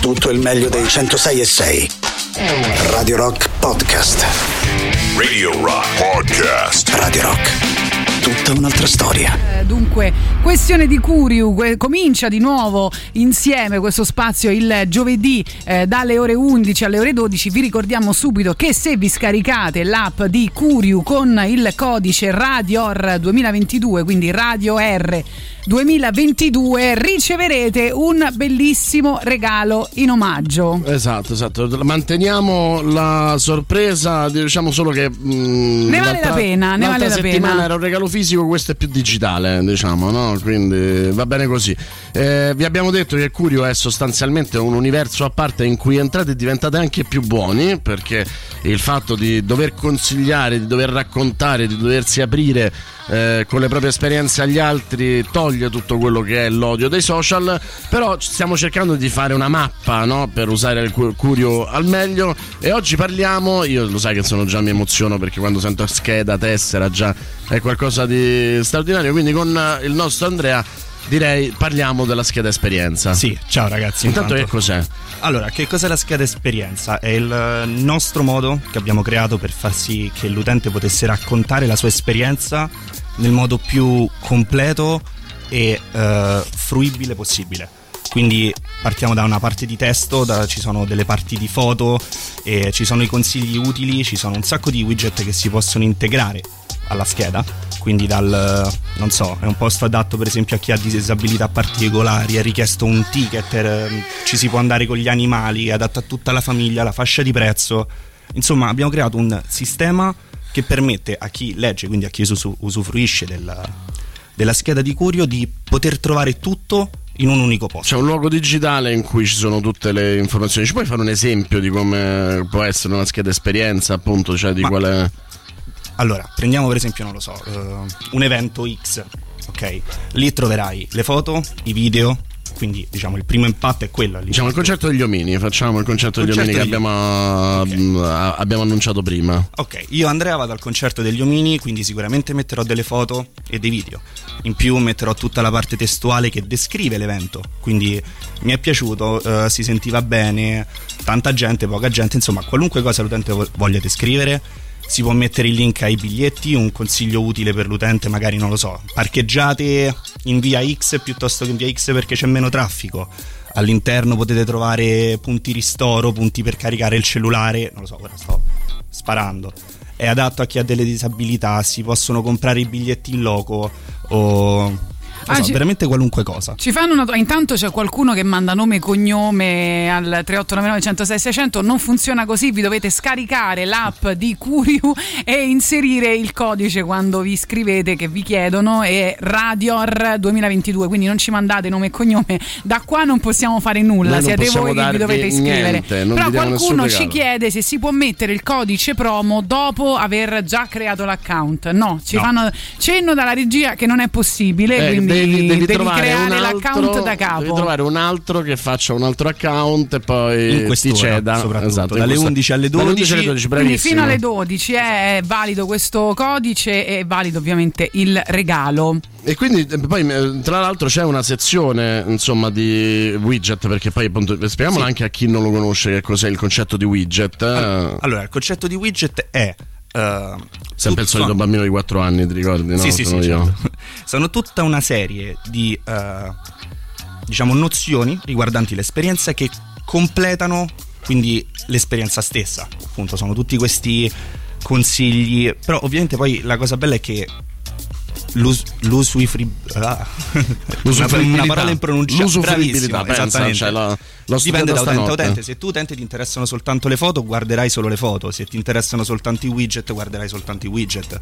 tutto il meglio dei 106 e 6. Radio Rock Podcast. Radio Rock Podcast. Radio Rock. Tutta un'altra storia. Eh, dunque, questione di Curiu que- comincia di nuovo insieme questo spazio il giovedì eh, dalle ore 11 alle ore 12. Vi ricordiamo subito che se vi scaricate l'app di Curiu con il codice RadioR 2022, quindi Radio R 2022 riceverete un bellissimo regalo in omaggio. Esatto, esatto. Manteniamo la sorpresa, diciamo solo che mh, ne vale la pena, ne vale la pena. era un regalo fisico, questo è più digitale, diciamo, no? Quindi va bene così. Eh, vi abbiamo detto che Curio è sostanzialmente un universo a parte in cui entrate e diventate anche più buoni, perché il fatto di dover consigliare, di dover raccontare, di doversi aprire eh, con le proprie esperienze agli altri toglie tutto quello che è l'odio dei social, però stiamo cercando di fare una mappa no? per usare il Curio al meglio e oggi parliamo, io lo sai che sono già mi emoziono perché quando sento scheda, tessera già è qualcosa di straordinario, quindi con il nostro Andrea direi parliamo della scheda esperienza. Sì, ciao ragazzi. Intanto, intanto. che cos'è? Allora, che cos'è la scheda esperienza? È il nostro modo che abbiamo creato per far sì che l'utente potesse raccontare la sua esperienza nel modo più completo e uh, fruibile possibile. Quindi partiamo da una parte di testo, da, ci sono delle parti di foto, ci sono i consigli utili, ci sono un sacco di widget che si possono integrare alla scheda. Quindi dal, non so, è un posto adatto per esempio a chi ha disabilità particolari, è richiesto un ticket, ehm, ci si può andare con gli animali, è adatto a tutta la famiglia, la fascia di prezzo. Insomma, abbiamo creato un sistema che permette a chi legge, quindi a chi usufruisce della, della scheda di Curio, di poter trovare tutto in un unico posto. C'è un luogo digitale in cui ci sono tutte le informazioni. Ci puoi fare un esempio di come può essere una scheda esperienza, appunto, cioè di Ma, quale. Allora, prendiamo per esempio, non lo so, uh, un evento X, ok? Lì troverai le foto, i video, quindi diciamo il primo impatto è quello. Diciamo il concetto degli omini, facciamo il concetto, il degli omini che abbiamo, okay. Mm, abbiamo, annunciato prima. Ok, io Andrea vado al concerto degli omini, quindi sicuramente metterò delle foto e dei video. In più metterò tutta la parte testuale che descrive l'evento, quindi mi è piaciuto, uh, si sentiva bene, tanta gente, poca gente, insomma qualunque cosa l'utente voglia descrivere si può mettere il link ai biglietti, un consiglio utile per l'utente, magari non lo so, parcheggiate in via X piuttosto che in via X perché c'è meno traffico. All'interno potete trovare punti ristoro, punti per caricare il cellulare, non lo so, ora sto sparando. È adatto a chi ha delle disabilità, si possono comprare i biglietti in loco o ah, so, ci, veramente qualunque cosa. Ci fanno una, intanto c'è qualcuno che manda nome e cognome al 3899 106 600, non funziona così, vi dovete scaricare l'app di Curiu e inserire il codice quando vi iscrivete che vi chiedono è Radior 2022, quindi non ci mandate nome e cognome, da qua non possiamo fare nulla, Noi siete voi che vi dovete iscrivere. Niente, Però qualcuno ci chiede se si può mettere il codice promo dopo aver già creato l'account. No, ci no. fanno cenno dalla regia che non è possibile, eh, quindi devi, devi, devi creare altro, l'account da capo. Devi trovare un altro che faccia un altro account e poi in ti ceda. Esatto, dalle 11 alle 12. 11 alle 12 quindi fino alle 12 è valido questo codice e è valido ovviamente il regalo. E quindi eh, poi eh, tra l'altro c'è una sezione insomma di widget perché poi appunto spieghiamolo sì. anche a chi non lo conosce che cos'è il concetto di widget. Allora, il concetto di widget è Uh, Sempre il solito sono... bambino di 4 anni, ti ricordi? No? Sì, sì, sono, sì, certo. sono tutta una serie di uh, diciamo nozioni riguardanti l'esperienza che completano quindi l'esperienza stessa. Appunto, sono tutti questi consigli. Però, ovviamente, poi la cosa bella è che ah, una, una parola impronunciabile bravissima esattamente. cioè la, dipende da utente a utente. Se tu utente ti interessano soltanto le foto guarderai solo le foto. Se ti interessano soltanto i widget guarderai soltanto i widget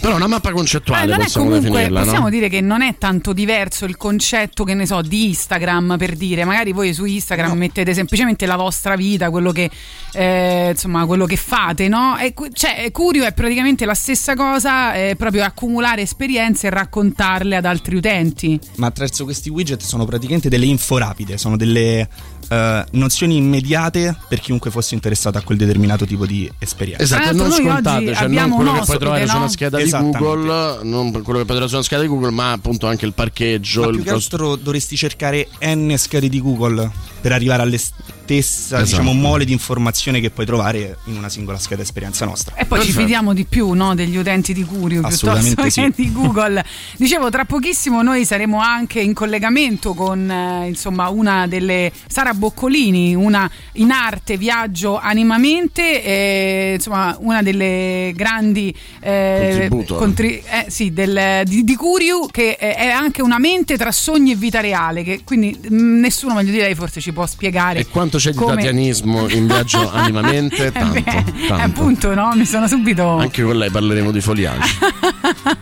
però una mappa concettuale eh, possiamo comunque, definirla. Possiamo no? dire che non è tanto diverso il concetto, che ne so, di Instagram per dire. Magari voi su Instagram no. mettete semplicemente la vostra vita, quello che, eh, insomma, quello che fate, no? E, cioè, Curio è praticamente la stessa cosa, è proprio accumulare esperienze e raccontarle ad altri utenti. Ma attraverso questi widget sono praticamente delle info rapide, sono delle Uh, nozioni immediate per chiunque fosse interessato a quel determinato tipo di esperienza. Esatto, non scontate, cioè non quello che puoi trovare no? su una scheda scheda di Google, non quello che potrà sulla scheda di Google, ma appunto anche il parcheggio. Ma il più che altro dovresti cercare N schede di Google per arrivare alle stessa Esatto. diciamo, mole di informazione che puoi trovare in una singola scheda esperienza nostra. E poi ci Perfetto. fidiamo di più no, degli utenti di Curio piuttosto che sì. di Google. Dicevo, tra pochissimo noi saremo anche in collegamento con eh, insomma una delle Sara Boccolini, una in arte viaggio animamente, eh, insomma una delle grandi eh, Contributo. contri- eh, sì, del- di, di Curio che eh, è anche una mente tra sogni e vita reale, che quindi mh, nessuno meglio di lei forse ci può spiegare. E quanto c'è di come- tatianismo in viaggio animamente? Eh Tanto, beh, tanto. appunto, no? Mi sono subito. Anche con lei parleremo di foliage.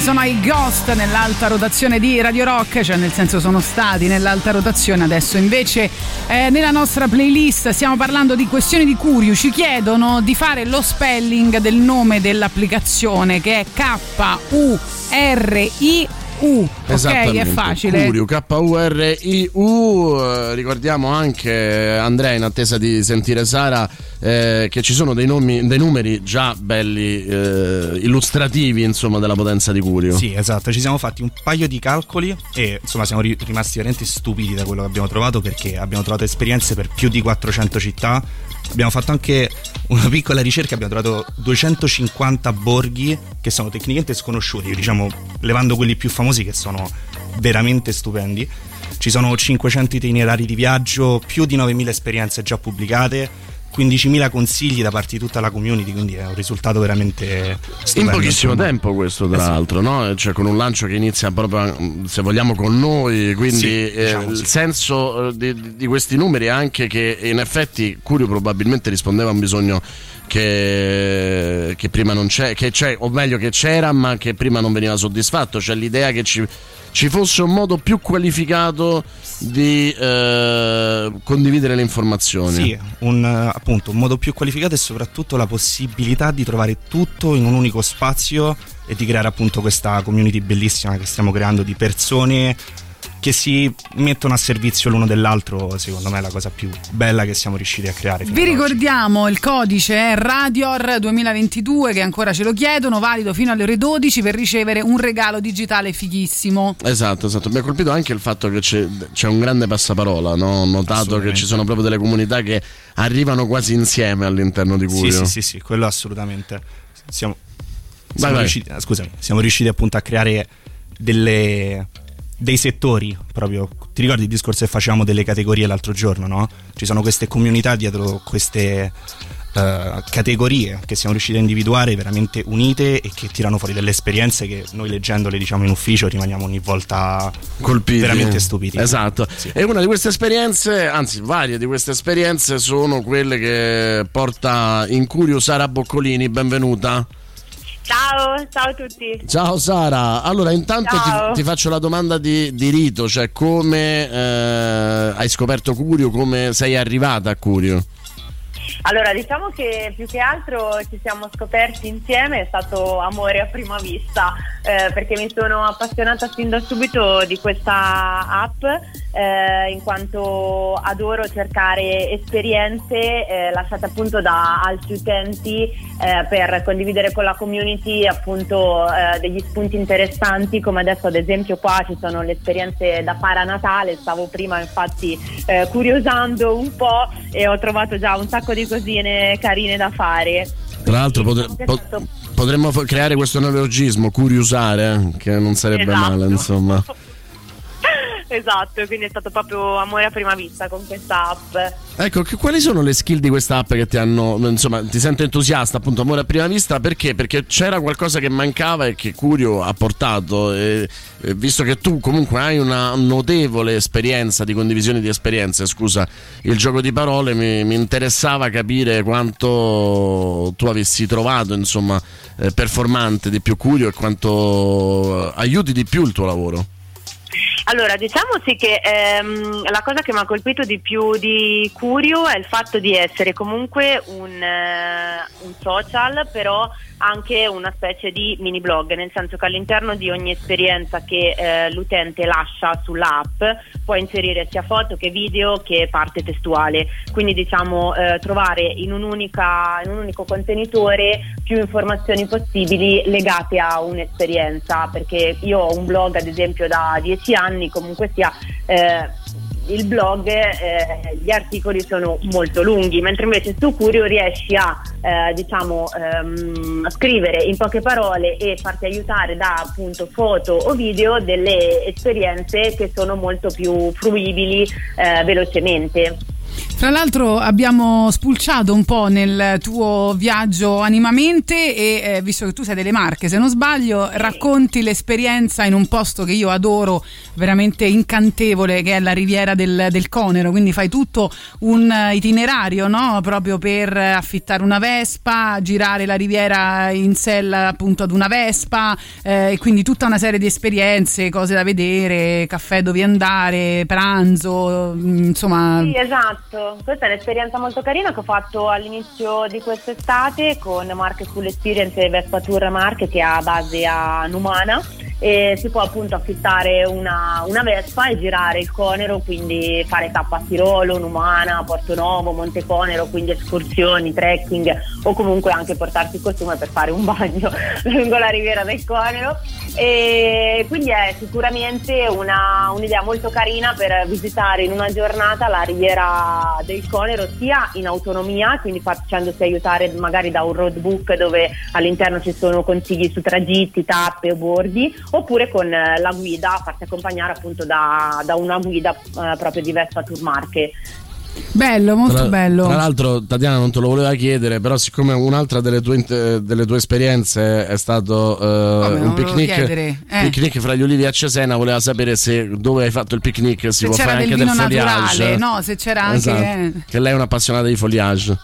sono i Ghost nell'alta rotazione di Radio Rock, cioè nel senso sono stati nell'alta rotazione, adesso invece eh, nella nostra playlist stiamo parlando di questioni di curio, ci chiedono di fare lo spelling del nome dell'applicazione che è K-U-R-I U, ok? È facile. Curiu, K-U-R-I-U. Ricordiamo anche, Andrea, in attesa di sentire Sara, eh, che ci sono dei, nomi, dei numeri già belli, eh, illustrativi, insomma, della potenza di Curio. Sì, esatto, ci siamo fatti un paio di calcoli e insomma siamo ri- rimasti veramente stupidi da quello che abbiamo trovato perché abbiamo trovato esperienze per più di 400 città. Abbiamo fatto anche una piccola ricerca, abbiamo trovato 250 borghi che sono tecnicamente sconosciuti, diciamo levando quelli più famosi che sono veramente stupendi. Ci sono 500 itinerari di viaggio, più di 9000 esperienze già pubblicate, 15.000 consigli da parte di tutta la community, quindi è un risultato veramente stupendo. In pochissimo tempo questo tra Eh sì. l'altro, no? Cioè con un lancio che inizia proprio, se vogliamo, con noi, quindi Sì, eh, diciamo il sì. senso eh, di, di questi numeri è anche che in effetti Curio probabilmente rispondeva a un bisogno che, che prima non c'è, che c'è, o meglio che c'era ma che prima non veniva soddisfatto, cioè l'idea che ci, ci fosse un modo più qualificato di eh, condividere le informazioni. Sì, un, eh, appunto, un modo più qualificato e soprattutto la possibilità di trovare tutto in un unico spazio e di creare appunto questa community bellissima che stiamo creando di persone che si mettono a servizio l'uno dell'altro, secondo me è la cosa più bella che siamo riusciti a creare. Vi oggi. ricordiamo il codice è Radior 2022 che ancora ce lo chiedono, valido fino alle ore 12 per ricevere un regalo digitale fighissimo. Esatto, esatto. Mi ha colpito anche il fatto che c'è, c'è un grande passaparola. No? Ho notato che ci sono proprio delle comunità che arrivano quasi insieme all'interno di Sì, Curio. sì, sì, sì, quello assolutamente. Siamo, siamo vai. riusciti, ah, scusami, siamo riusciti appunto a creare delle, dei settori proprio. Ti ricordi il discorso che facevamo delle categorie l'altro giorno, no? Ci sono queste comunità dietro queste eh, categorie che siamo riusciti a individuare veramente unite e che tirano fuori delle esperienze che noi leggendole diciamo in ufficio rimaniamo ogni volta colpiti. veramente stupiti. Esatto. Sì. E una di queste esperienze, anzi, varie di queste esperienze sono quelle che porta in Curio Sara Boccolini. Benvenuta. Ciao, ciao a tutti. Ciao Sara. Allora, intanto ti, ti faccio la domanda di, di rito, cioè come eh, hai scoperto Curio, come sei arrivata a Curio? Allora, diciamo che più che altro ci siamo scoperti insieme, è stato amore a prima vista, eh, perché mi sono appassionata fin da subito di questa app, eh, in quanto adoro cercare esperienze eh, lasciate appunto da altri utenti eh, per condividere con la community appunto eh, degli spunti interessanti, come adesso ad esempio qua ci sono le esperienze da fare a Natale, stavo prima infatti eh, curiosando un po' e ho trovato già un sacco di cosine carine da fare. Tra l'altro potre- po- potremmo creare questo neologismo, curiosare, eh, che non sarebbe Esatto. male, insomma. Esatto, quindi è stato proprio amore a prima vista con questa app. Ecco, che- quali sono le skill di questa app che ti hanno, insomma, ti sento entusiasta, appunto, amore a prima vista, perché? Perché c'era qualcosa che mancava e che Curio ha portato, e, e visto che tu comunque hai una notevole esperienza di condivisione di esperienze, scusa il gioco di parole, mi, mi interessava capire quanto tu avessi trovato, insomma, eh, performante di più Curio e quanto eh, aiuti di più il tuo lavoro. Allora, diciamo sì che ehm, la cosa che mi ha colpito di più di Curio è il fatto di essere comunque un, eh, un social, però anche una specie di mini blog, nel senso che all'interno di ogni esperienza che eh, l'utente lascia sull'app può inserire sia foto che video che parte testuale. Quindi diciamo eh, trovare in, in un unico contenitore più informazioni possibili legate a un'esperienza, perché io ho un blog ad esempio da dieci anni, comunque sia eh, il blog, eh, gli articoli sono molto lunghi, mentre invece su Curio riesci a eh, diciamo ehm, scrivere in poche parole e farti aiutare da appunto foto o video delle esperienze che sono molto più fruibili eh, velocemente. Tra l'altro abbiamo spulciato un po' nel tuo viaggio animamente e eh, visto che tu sei delle Marche, se non sbaglio, racconti l'esperienza in un posto che io adoro, veramente incantevole, che è la riviera del, del Conero, quindi fai tutto un eh, itinerario, no? Proprio per affittare una Vespa, girare la riviera in sella appunto ad una Vespa eh, e quindi tutta una serie di esperienze, cose da vedere, caffè dove andare, pranzo, mm, insomma... Sì, esatto. Questa è un'esperienza molto carina che ho fatto all'inizio di quest'estate con Marche Full Experience e Vespa Tour Marche che ha base a Numana e si può appunto affittare una, una Vespa e girare il Conero, quindi fare tappa a Tirolo, Numana, Porto Novo, Monte Conero, quindi escursioni, trekking o comunque anche portarsi il costume per fare un bagno lungo la riviera del Conero. E quindi è sicuramente una- un'idea molto carina per visitare in una giornata la riviera del Conero sia in autonomia, quindi facendosi aiutare magari da un roadbook dove all'interno ci sono consigli su tragitti, tappe o bordi, oppure con eh, la guida, farsi accompagnare appunto da, da una guida eh, proprio di Vespa Tour Marche. Bello, molto Tra, bello. tra l'altro, Tatiana non te lo voleva chiedere, però, siccome un'altra delle tue, delle tue esperienze è stato eh, un picnic? Eh. picnic fra gli ulivi a Cesena, voleva sapere se dove hai fatto il picnic si se può c'era fare del anche del vino foliage. naturale, no, se c'era anche... Esatto, eh. Che lei è un'appassionata di foliage.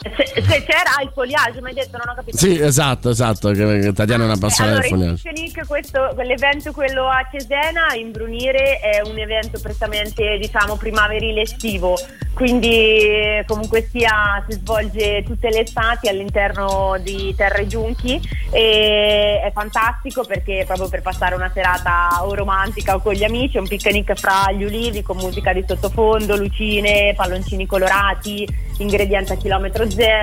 Se, se c'era il foliage, mi hai detto, non ho capito. Sì, esatto, esatto. Che, Tatiana è un'appassionata allora, di il foliage. Picnic, questo, l'evento quello a Cesena, in Brunire, è un evento prettamente diciamo primaverile estivo, quindi eh, comunque sia si svolge tutte le estati all'interno di Terre Giunchi e è fantastico perché proprio per passare una serata o romantica o con gli amici, è un picnic fra gli ulivi con musica di sottofondo, lucine, palloncini colorati, ingredienti a chilometro zero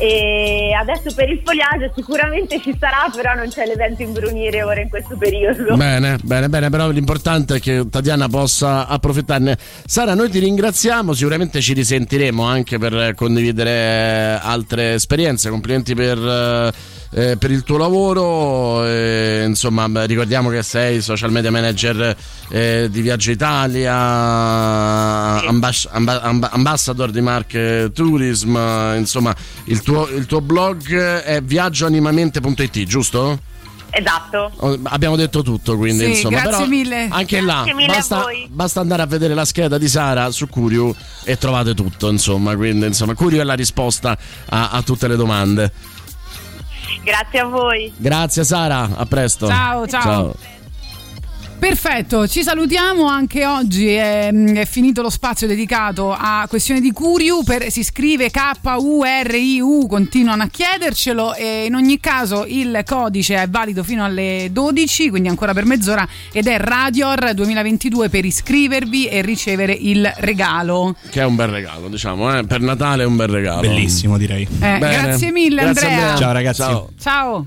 e adesso per il foliage sicuramente ci sarà però non c'è l'evento in Brunire ora in questo periodo Bene, bene, bene, però l'importante è che Tatiana possa approfittarne. Sara, noi ti ringraziamo, sicuramente ci risentiremo anche per condividere altre esperienze. Complimenti per, eh, eh, per il tuo lavoro. eh, insomma, ricordiamo che sei social media manager eh, di Viaggio Italia, ambas- amba- amba- ambassador di Marche Tourism. insomma, il tuo, il tuo blog è viaggioanimamente.it, giusto? esatto Oh, Abbiamo detto tutto, quindi Sì, insomma. grazie però mille. Anche Grazie là mille a basta, voi. basta andare a vedere la scheda di Sara su Curio e trovate tutto. Insomma, quindi insomma, Curio è la risposta a, a tutte le domande. grazie a voi Grazie Sara, a presto. Ciao, ciao. Perfetto, ci salutiamo anche oggi. È, è finito lo spazio dedicato a questione di Curiu. Per, si scrive K-U-R-I-U, continuano a chiedercelo. E in ogni caso il codice è valido fino alle 12, quindi ancora per mezz'ora. Ed è Radior 2022 per iscrivervi e ricevere il regalo. Che è un bel regalo, diciamo, eh? per Natale è un bel regalo. Bellissimo, direi. Eh, grazie mille, Grazie, Andrea. Ciao, ragazzi. Ciao. Ciao.